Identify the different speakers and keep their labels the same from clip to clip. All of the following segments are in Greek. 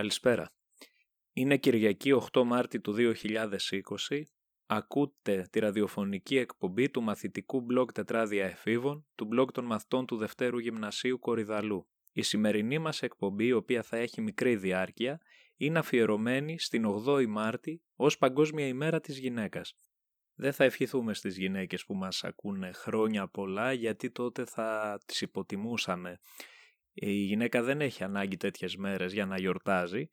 Speaker 1: Καλησπέρα. Είναι Κυριακή 8 Μάρτη του 2020. Ακούτε τη ραδιοφωνική εκπομπή του μαθητικού μπλοκ Τετράδια Εφήβων, του μπλοκ των μαθητών του Δευτέρου Γυμνασίου Κορυδαλού. Η σημερινή μας εκπομπή, η οποία θα έχει μικρή διάρκεια, είναι αφιερωμένη στην 8η Μάρτη ως Παγκόσμια ημέρα της γυναίκας. Δεν θα ευχηθούμε στις γυναίκες που μας ακούνε χρόνια πολλά, γιατί τότε θα τις υποτιμούσαμε η γυναίκα δεν έχει ανάγκη τέτοιες μέρες για να γιορτάζει,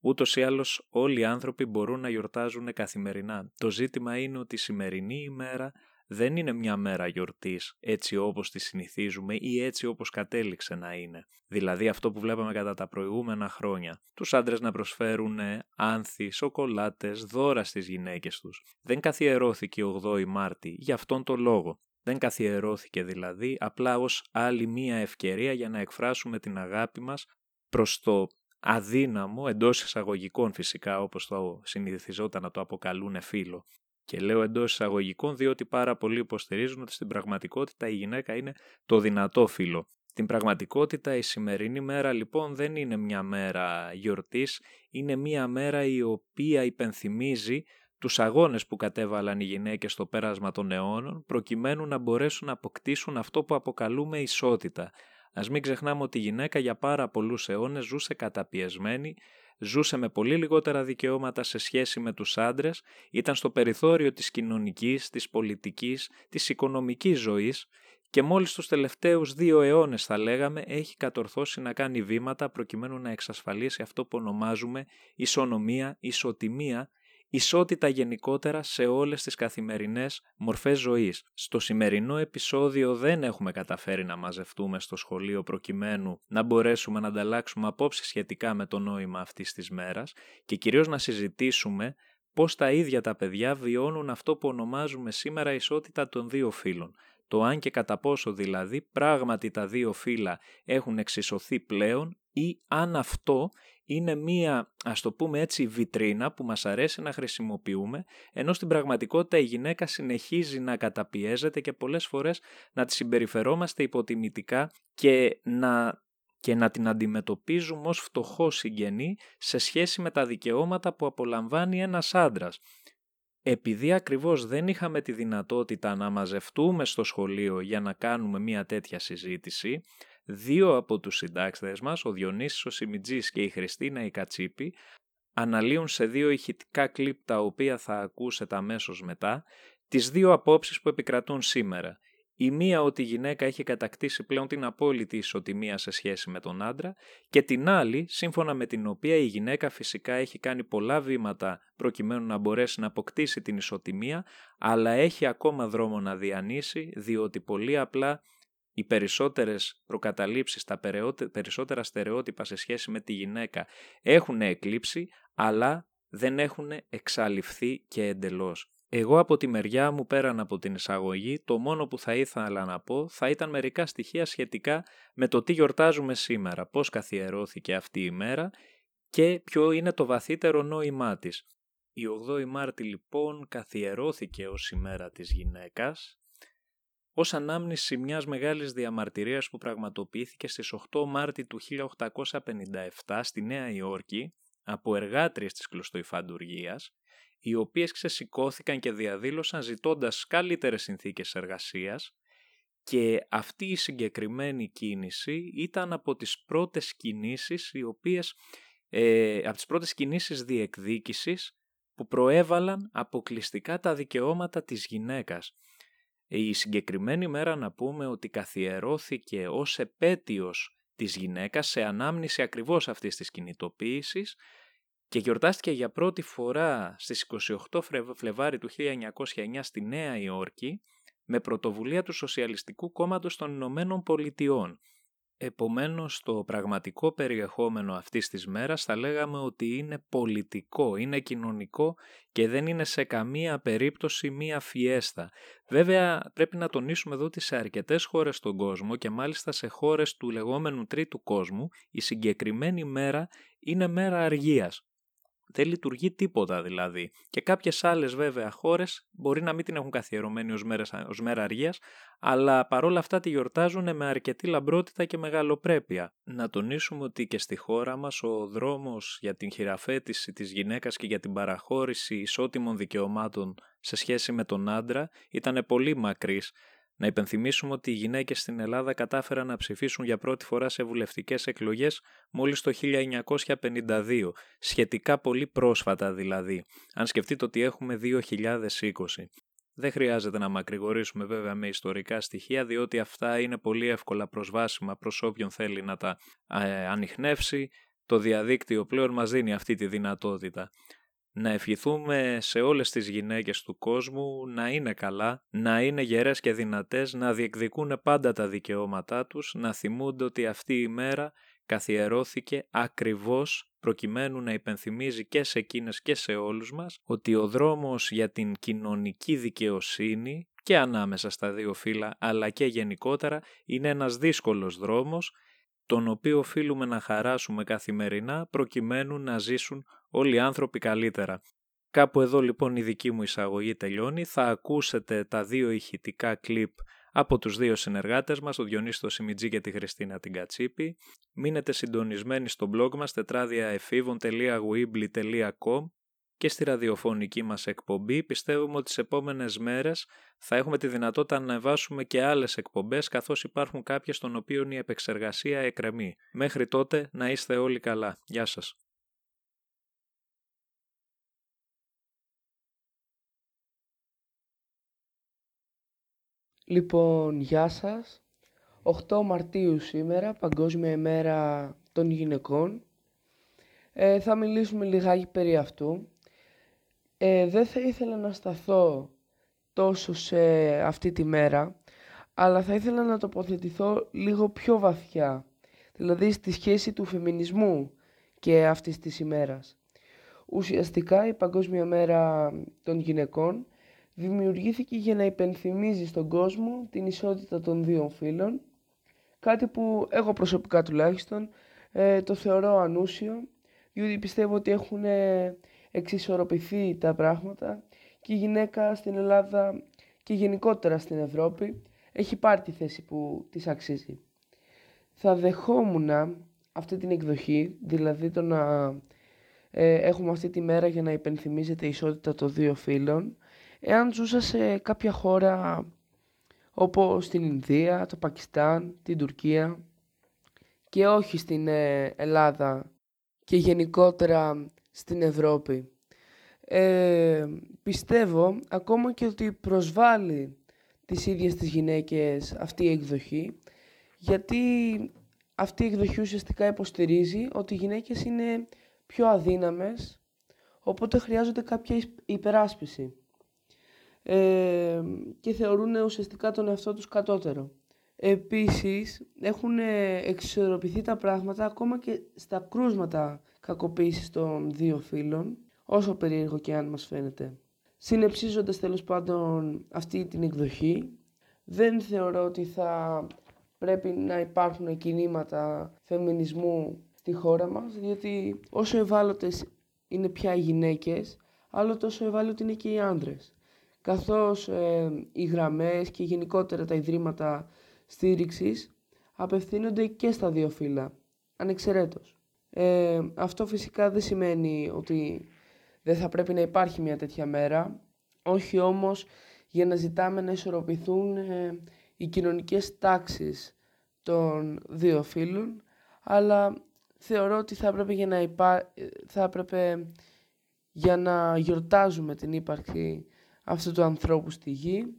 Speaker 1: ούτως ή άλλως όλοι οι άνθρωποι μπορούν να γιορτάζουν καθημερινά. Το ζήτημα είναι ότι η σημερινή ημέρα δεν είναι μια μέρα γιορτής έτσι όπως τη συνηθίζουμε ή έτσι όπως κατέληξε να είναι. Δηλαδή αυτό που βλέπαμε κατά τα προηγούμενα χρόνια. Τους άντρες να προσφέρουν άνθη, σοκολάτες, δώρα στις γυναίκες τους. Δεν καθιερώθηκε 8η Μάρτη για αυτόν τον λόγο. Δεν καθιερώθηκε δηλαδή απλά ως άλλη μία ευκαιρία για να εκφράσουμε την αγάπη μας προς το αδύναμο, εντός εισαγωγικών φυσικά όπως το συνηθιζόταν να το αποκαλούν φίλο. Και λέω εντός εισαγωγικών διότι πάρα πολλοί υποστηρίζουν ότι στην πραγματικότητα η γυναίκα είναι το δυνατό φίλο. Στην πραγματικότητα η σημερινή μέρα λοιπόν δεν είναι μια μέρα γιορτής, είναι μια μέρα η οποία υπενθυμίζει τους αγώνες που κατέβαλαν οι γυναίκες στο πέρασμα των αιώνων προκειμένου να μπορέσουν να αποκτήσουν αυτό που αποκαλούμε ισότητα. Ας μην ξεχνάμε ότι η γυναίκα για πάρα πολλούς αιώνες ζούσε καταπιεσμένη, ζούσε με πολύ λιγότερα δικαιώματα σε σχέση με τους άντρες, ήταν στο περιθώριο της κοινωνικής, της πολιτικής, της οικονομικής ζωής και μόλις τους τελευταίους δύο αιώνες θα λέγαμε έχει κατορθώσει να κάνει βήματα προκειμένου να εξασφαλίσει αυτό που ονομάζουμε ισονομία, ισοτιμία ισότητα γενικότερα σε όλες τις καθημερινές μορφές ζωής. Στο σημερινό επεισόδιο δεν έχουμε καταφέρει να μαζευτούμε στο σχολείο προκειμένου να μπορέσουμε να ανταλλάξουμε απόψεις σχετικά με το νόημα αυτής της μέρας και κυρίως να συζητήσουμε πώς τα ίδια τα παιδιά βιώνουν αυτό που ονομάζουμε σήμερα ισότητα των δύο φύλων. Το αν και κατά πόσο δηλαδή πράγματι τα δύο φύλλα έχουν εξισωθεί πλέον ή αν αυτό είναι μία, ας το πούμε έτσι, βιτρίνα που μας αρέσει να χρησιμοποιούμε, ενώ στην πραγματικότητα η γυναίκα συνεχίζει να καταπιέζεται και πολλές φορές να τη συμπεριφερόμαστε υποτιμητικά και να, και να την αντιμετωπίζουμε ως φτωχό συγγενή σε σχέση με τα δικαιώματα που απολαμβάνει ένας άντρας. Επειδή ακριβώς δεν είχαμε τη δυνατότητα να μαζευτούμε στο σχολείο για να κάνουμε μία τέτοια συζήτηση, δύο από τους συντάξτες μας, ο Διονύσης ο Σιμιτζής και η Χριστίνα η Κατσίπη, αναλύουν σε δύο ηχητικά κλιπ τα οποία θα ακούσετε αμέσως μετά, τις δύο απόψεις που επικρατούν σήμερα. Η μία ότι η γυναίκα έχει κατακτήσει πλέον την απόλυτη ισοτιμία σε σχέση με τον άντρα και την άλλη σύμφωνα με την οποία η γυναίκα φυσικά έχει κάνει πολλά βήματα προκειμένου να μπορέσει να αποκτήσει την ισοτιμία αλλά έχει ακόμα δρόμο να διανύσει διότι πολύ απλά οι περισσότερες προκαταλήψεις, τα περισσότερα στερεότυπα σε σχέση με τη γυναίκα έχουν εκλείψει, αλλά δεν έχουν εξαλειφθεί και εντελώς. Εγώ από τη μεριά μου πέραν από την εισαγωγή, το μόνο που θα ήθελα να πω θα ήταν μερικά στοιχεία σχετικά με το τι γιορτάζουμε σήμερα, πώς καθιερώθηκε αυτή η μέρα και ποιο είναι το βαθύτερο νόημά της. Η 8η Μάρτη λοιπόν καθιερώθηκε ως ημέρα της γυναίκας ως ανάμνηση μιας μεγάλης διαμαρτυρίας που πραγματοποιήθηκε στις 8 Μάρτη του 1857 στη Νέα Υόρκη από εργάτριες της κλωστοϊφαντουργίας, οι οποίες ξεσηκώθηκαν και διαδήλωσαν ζητώντας καλύτερες συνθήκες εργασίας και αυτή η συγκεκριμένη κίνηση ήταν από τις πρώτες κινήσεις οι οποίες, ε, από τις πρώτες κινήσεις διεκδίκησης που προέβαλαν αποκλειστικά τα δικαιώματα της γυναίκας η συγκεκριμένη μέρα να πούμε ότι καθιερώθηκε ως επέτειος της γυναίκας σε ανάμνηση ακριβώς αυτής της κινητοποίησης και γιορτάστηκε για πρώτη φορά στις 28 Φλεβάρι του 1909 στη Νέα Υόρκη με πρωτοβουλία του Σοσιαλιστικού Κόμματος των Ηνωμένων Πολιτειών Επομένως το πραγματικό περιεχόμενο αυτής της μέρας θα λέγαμε ότι είναι πολιτικό, είναι κοινωνικό και δεν είναι σε καμία περίπτωση μία φιέστα. Βέβαια πρέπει να τονίσουμε εδώ ότι σε αρκετές χώρες στον κόσμο και μάλιστα σε χώρες του λεγόμενου τρίτου κόσμου η συγκεκριμένη μέρα είναι μέρα αργίας. Δεν λειτουργεί τίποτα δηλαδή. Και κάποιες άλλες βέβαια χώρες μπορεί να μην την έχουν καθιερωμένη ως, μέρες, ως μέρα αργίας, αλλά παρόλα αυτά τη γιορτάζουν με αρκετή λαμπρότητα και μεγαλοπρέπεια. Να τονίσουμε ότι και στη χώρα μας ο δρόμος για την χειραφέτηση της γυναίκας και για την παραχώρηση ισότιμων δικαιωμάτων σε σχέση με τον άντρα ήταν πολύ μακρύς να υπενθυμίσουμε ότι οι γυναίκες στην Ελλάδα κατάφεραν να ψηφίσουν για πρώτη φορά σε βουλευτικές εκλογές μόλις το 1952, σχετικά πολύ πρόσφατα δηλαδή, αν σκεφτείτε ότι έχουμε 2020. Δεν χρειάζεται να μακρηγορήσουμε βέβαια με ιστορικά στοιχεία, διότι αυτά είναι πολύ εύκολα προσβάσιμα προς όποιον θέλει να τα ε, ανοιχνεύσει. Το διαδίκτυο πλέον μας δίνει αυτή τη δυνατότητα να ευχηθούμε σε όλες τις γυναίκες του κόσμου να είναι καλά, να είναι γερές και δυνατές, να διεκδικούν πάντα τα δικαιώματά τους, να θυμούνται ότι αυτή η μέρα καθιερώθηκε ακριβώς προκειμένου να υπενθυμίζει και σε εκείνες και σε όλους μας ότι ο δρόμος για την κοινωνική δικαιοσύνη και ανάμεσα στα δύο φύλλα αλλά και γενικότερα είναι ένας δύσκολος δρόμος τον οποίο οφείλουμε να χαράσουμε καθημερινά προκειμένου να ζήσουν όλοι οι άνθρωποι καλύτερα. Κάπου εδώ λοιπόν η δική μου εισαγωγή τελειώνει. Θα ακούσετε τα δύο ηχητικά κλιπ από τους δύο συνεργάτες μας, τον Διονύστο Σιμιτζή και τη Χριστίνα την Κατσίπη. Μείνετε συντονισμένοι στο blog μας τετράδια.efivon.weebly.com και στη ραδιοφωνική μας εκπομπή. Πιστεύουμε ότι τις επόμενες μέρες θα έχουμε τη δυνατότητα να ανεβάσουμε και άλλες εκπομπές καθώς υπάρχουν κάποιες των οποίων η επεξεργασία εκρεμεί. Μέχρι τότε να είστε όλοι καλά. Γεια σας.
Speaker 2: Λοιπόν, γεια σας. 8 Μαρτίου σήμερα, Παγκόσμια ημέρα των γυναικών. Ε, θα μιλήσουμε λιγάκι περί αυτού. Ε, δεν θα ήθελα να σταθώ τόσο σε αυτή τη μέρα, αλλά θα ήθελα να τοποθετηθώ λίγο πιο βαθιά, δηλαδή στη σχέση του φεμινισμού και αυτής της ημέρας. Ουσιαστικά η Παγκόσμια Μέρα των Γυναικών δημιουργήθηκε για να υπενθυμίζει στον κόσμο την ισότητα των δύο φύλων, κάτι που εγώ προσωπικά τουλάχιστον ε, το θεωρώ ανούσιο, διότι πιστεύω ότι έχουν εξισορροπηθεί τα πράγματα και η γυναίκα στην Ελλάδα και γενικότερα στην Ευρώπη έχει πάρει τη θέση που της αξίζει. Θα δεχόμουν αυτή την εκδοχή, δηλαδή το να ε, έχουμε αυτή τη μέρα για να υπενθυμίζεται η ισότητα των δύο φύλων, εάν ζούσα σε κάποια χώρα όπως την Ινδία, το Πακιστάν, την Τουρκία και όχι στην ε, Ελλάδα και γενικότερα στην Ευρώπη. Ε, πιστεύω ακόμα και ότι προσβάλλει τις ίδιες τις γυναίκες αυτή η εκδοχή γιατί αυτή η εκδοχή ουσιαστικά υποστηρίζει ότι οι γυναίκες είναι πιο αδύναμες οπότε χρειάζονται κάποια υπεράσπιση ε, και θεωρούν ουσιαστικά τον εαυτό τους κατώτερο. Επίσης έχουν εξισορροπηθεί τα πράγματα ακόμα και στα κρούσματα κακοποίησης των δύο φίλων, όσο περίεργο και αν μας φαίνεται. Συνεψίζοντας τέλος πάντων αυτή την εκδοχή, δεν θεωρώ ότι θα πρέπει να υπάρχουν κινήματα φεμινισμού στη χώρα μας, διότι όσο ευάλωτες είναι πια οι γυναίκες, άλλο τόσο ευάλωτοι είναι και οι άντρες. Καθώς ε, οι γραμμές και γενικότερα τα ιδρύματα στήριξης απευθύνονται και στα δύο φύλλα, ανεξαιρέτως. Ε, αυτό φυσικά δεν σημαίνει ότι δεν θα πρέπει να υπάρχει μια τέτοια μέρα, όχι όμως για να ζητάμε να ισορροπηθούν ε, οι κοινωνικές τάξεις των δύο φίλων, αλλά θεωρώ ότι θα έπρεπε για να, υπά... θα έπρεπε για να γιορτάζουμε την ύπαρξη αυτού του ανθρώπου στη γη,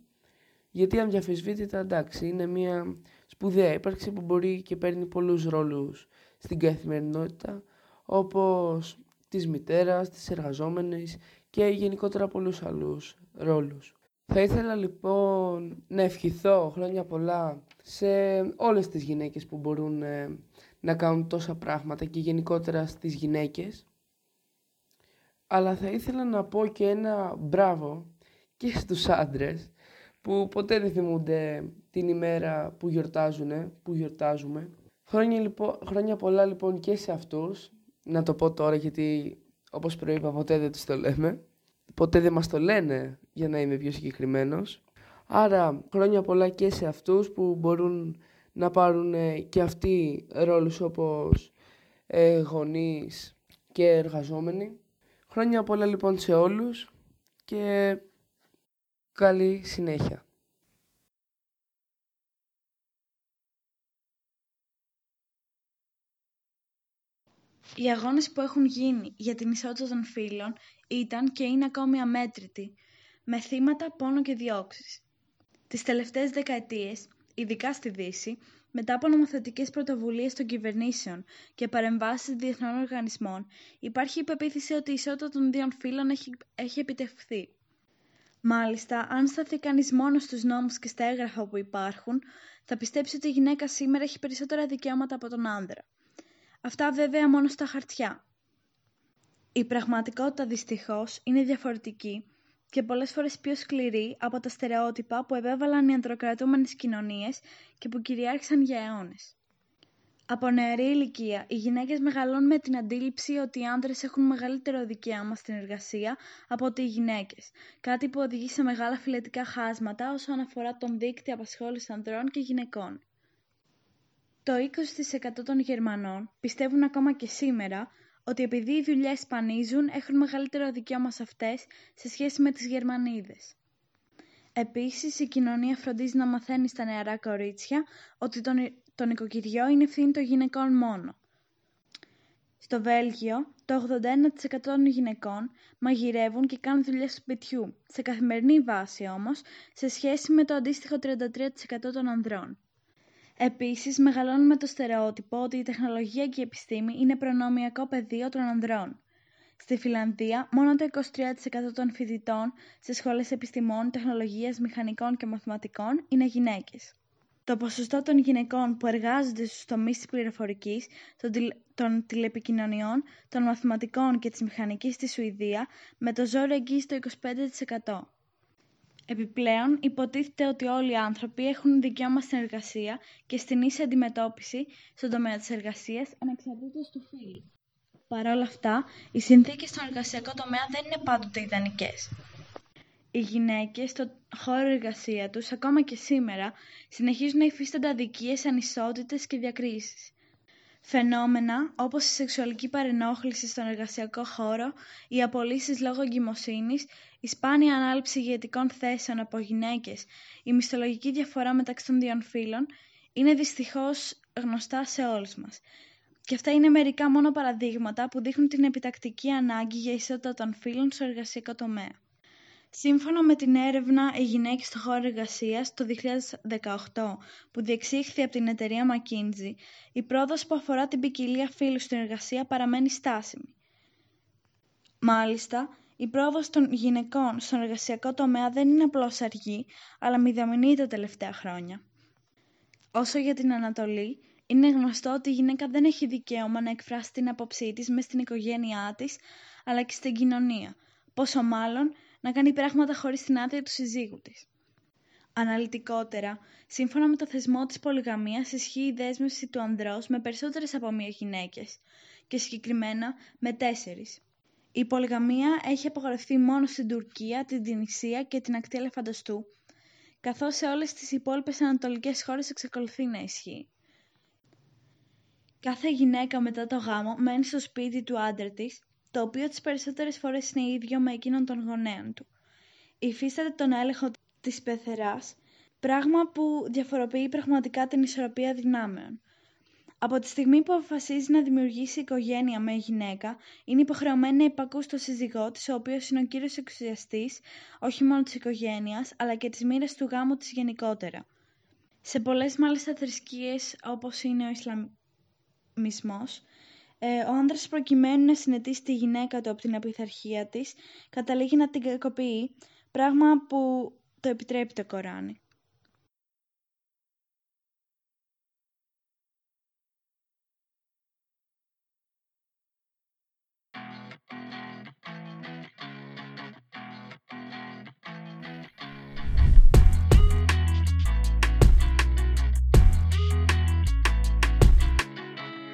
Speaker 2: γιατί αν διαφυσβήτητα εντάξει είναι μια σπουδαία ύπαρξη που μπορεί και παίρνει πολλούς ρόλους στην καθημερινότητα, όπως της μητέρας, της εργαζόμενης και γενικότερα πολλούς άλλους ρόλους. Θα ήθελα λοιπόν να ευχηθώ χρόνια πολλά σε όλες τις γυναίκες που μπορούν ε, να κάνουν τόσα πράγματα και γενικότερα στις γυναίκες. Αλλά θα ήθελα να πω και ένα μπράβο και στους άντρες που ποτέ δεν θυμούνται την ημέρα που γιορτάζουν, που γιορτάζουμε. Χρόνια, λοιπόν, χρόνια πολλά λοιπόν και σε αυτούς, να το πω τώρα γιατί όπως προείπα ποτέ δεν τους το λέμε. Ποτέ δεν μας το λένε για να είμαι πιο συγκεκριμένος. Άρα χρόνια πολλά και σε αυτούς που μπορούν να πάρουν και αυτοί ρόλους όπως ε, γονείς και εργαζόμενοι. Χρόνια πολλά λοιπόν σε όλους και καλή συνέχεια.
Speaker 3: Οι αγώνες που έχουν γίνει για την ισότητα των φύλων ήταν και είναι ακόμη αμέτρητοι, με θύματα πόνο και διώξεις. Τις τελευταίες δεκαετίες, ειδικά στη Δύση, μετά από νομοθετικές πρωτοβουλίες των κυβερνήσεων και παρεμβάσεις διεθνών οργανισμών, υπάρχει η πεποίθηση ότι η ισότητα των δύο φύλων έχει, έχει επιτευχθεί. Μάλιστα, αν σταθεί κανείς μόνος στους νόμους και στα έγγραφα που υπάρχουν, θα πιστέψει ότι η γυναίκα σήμερα έχει περισσότερα δικαιώματα από τον άνδρα. Αυτά βέβαια μόνο στα χαρτιά. Η πραγματικότητα δυστυχώς είναι διαφορετική και πολλές φορές πιο σκληρή από τα στερεότυπα που επέβαλαν οι ανδροκρατούμενες κοινωνίες και που κυριάρχησαν για αιώνες. Από νεαρή ηλικία, οι γυναίκες μεγαλώνουν με την αντίληψη ότι οι άνδρες έχουν μεγαλύτερο δικαίωμα στην εργασία από ότι οι γυναίκες, κάτι που οδηγεί σε μεγάλα φιλετικά χάσματα όσον αφορά τον δίκτυο απασχόλησης ανδρών και γυναικών. Το 20% των Γερμανών πιστεύουν ακόμα και σήμερα ότι επειδή οι δουλειές σπανίζουν έχουν μεγαλύτερο δικαίωμα σε αυτές σε σχέση με τις Γερμανίδες. Επίσης, η κοινωνία φροντίζει να μαθαίνει στα νεαρά κορίτσια ότι το, το νοικοκυριό είναι ευθύνη των γυναικών μόνο. Στο Βέλγιο, το 81% των γυναικών μαγειρεύουν και κάνουν δουλειές του σπιτιού, σε καθημερινή βάση όμως, σε σχέση με το αντίστοιχο 33% των ανδρών. Επίσης, μεγαλώνουμε το στερεότυπο ότι η τεχνολογία και η επιστήμη είναι προνομιακό πεδίο των ανδρών. Στη Φιλανδία, μόνο το 23% των φοιτητών σε σχολές επιστημών, τεχνολογίας, μηχανικών και μαθηματικών είναι γυναίκες. Το ποσοστό των γυναικών που εργάζονται στους τομείς της πληροφορικής, των τηλεπικοινωνιών, των μαθηματικών και της μηχανικής στη Σουηδία με το ζόρο εγγύει το 25%. Επιπλέον, υποτίθεται ότι όλοι οι άνθρωποι έχουν δικαίωμα στην εργασία και στην ίση αντιμετώπιση στον τομέα της εργασίας ανεξαρτήτως του φύλου. Παρ' όλα αυτά, οι συνθήκες στον εργασιακό τομέα δεν είναι πάντοτε ιδανικές. Οι γυναίκες στον χώρο εργασία τους, ακόμα και σήμερα, συνεχίζουν να υφίστανται αδικίες, ανισότητες και διακρίσεις. Φαινόμενα όπως η σεξουαλική παρενόχληση στον εργασιακό χώρο, οι απολύσεις λόγω εγκυμοσύνης, η σπάνια ανάληψη ηγετικών θέσεων από γυναίκες, η μισθολογική διαφορά μεταξύ των δύο φύλων, είναι δυστυχώς γνωστά σε όλους μας. Και αυτά είναι μερικά μόνο παραδείγματα που δείχνουν την επιτακτική ανάγκη για ισότητα των φύλων στο εργασιακό τομέα. Σύμφωνα με την έρευνα «Οι γυναίκες στο χώρο εργασίας» το 2018 που διεξήχθη από την εταιρεία McKinsey, η πρόοδος που αφορά την ποικιλία φύλου στην εργασία παραμένει στάσιμη. Μάλιστα, η πρόοδος των γυναικών στον εργασιακό τομέα δεν είναι απλώς αργή, αλλά μηδαμινή τα τελευταία χρόνια. Όσο για την Ανατολή, είναι γνωστό ότι η γυναίκα δεν έχει δικαίωμα να εκφράσει την άποψή της μες στην οικογένειά της, αλλά και στην κοινωνία, πόσο μάλλον να κάνει πράγματα χωρίς την άδεια του συζύγου της. Αναλυτικότερα, σύμφωνα με το θεσμό της πολυγαμίας ισχύει η δέσμευση του ανδρός με περισσότερες από μία γυναίκες και συγκεκριμένα με τέσσερις. Η πολυγαμία έχει απογορευτεί μόνο στην Τουρκία, την Τινησία και την ακτή Ελεφαντοστού, καθώς σε όλες τις υπόλοιπες ανατολικές χώρες εξακολουθεί να ισχύει. Κάθε γυναίκα μετά το γάμο μένει στο σπίτι του άντρα της το οποίο τις περισσότερες φορές είναι ίδιο με εκείνον των γονέων του. Υφίσταται τον έλεγχο της πεθεράς, πράγμα που διαφοροποιεί πραγματικά την ισορροπία δυνάμεων. Από τη στιγμή που αποφασίζει να δημιουργήσει οικογένεια με γυναίκα, είναι υποχρεωμένη να υπακούσει στο σύζυγό της, ο οποίος είναι ο κύριος εξουσιαστής, όχι μόνο της οικογένειας, αλλά και της μοίρας του γάμου της γενικότερα. Σε πολλές μάλιστα θρησκείες, όπως είναι ο Ισλαμισμός, ε, ο άνδρας προκειμένου να συνετίσει τη γυναίκα του από την απειθαρχία της, καταλήγει να την κακοποιεί, πράγμα που το επιτρέπει το Κοράνι.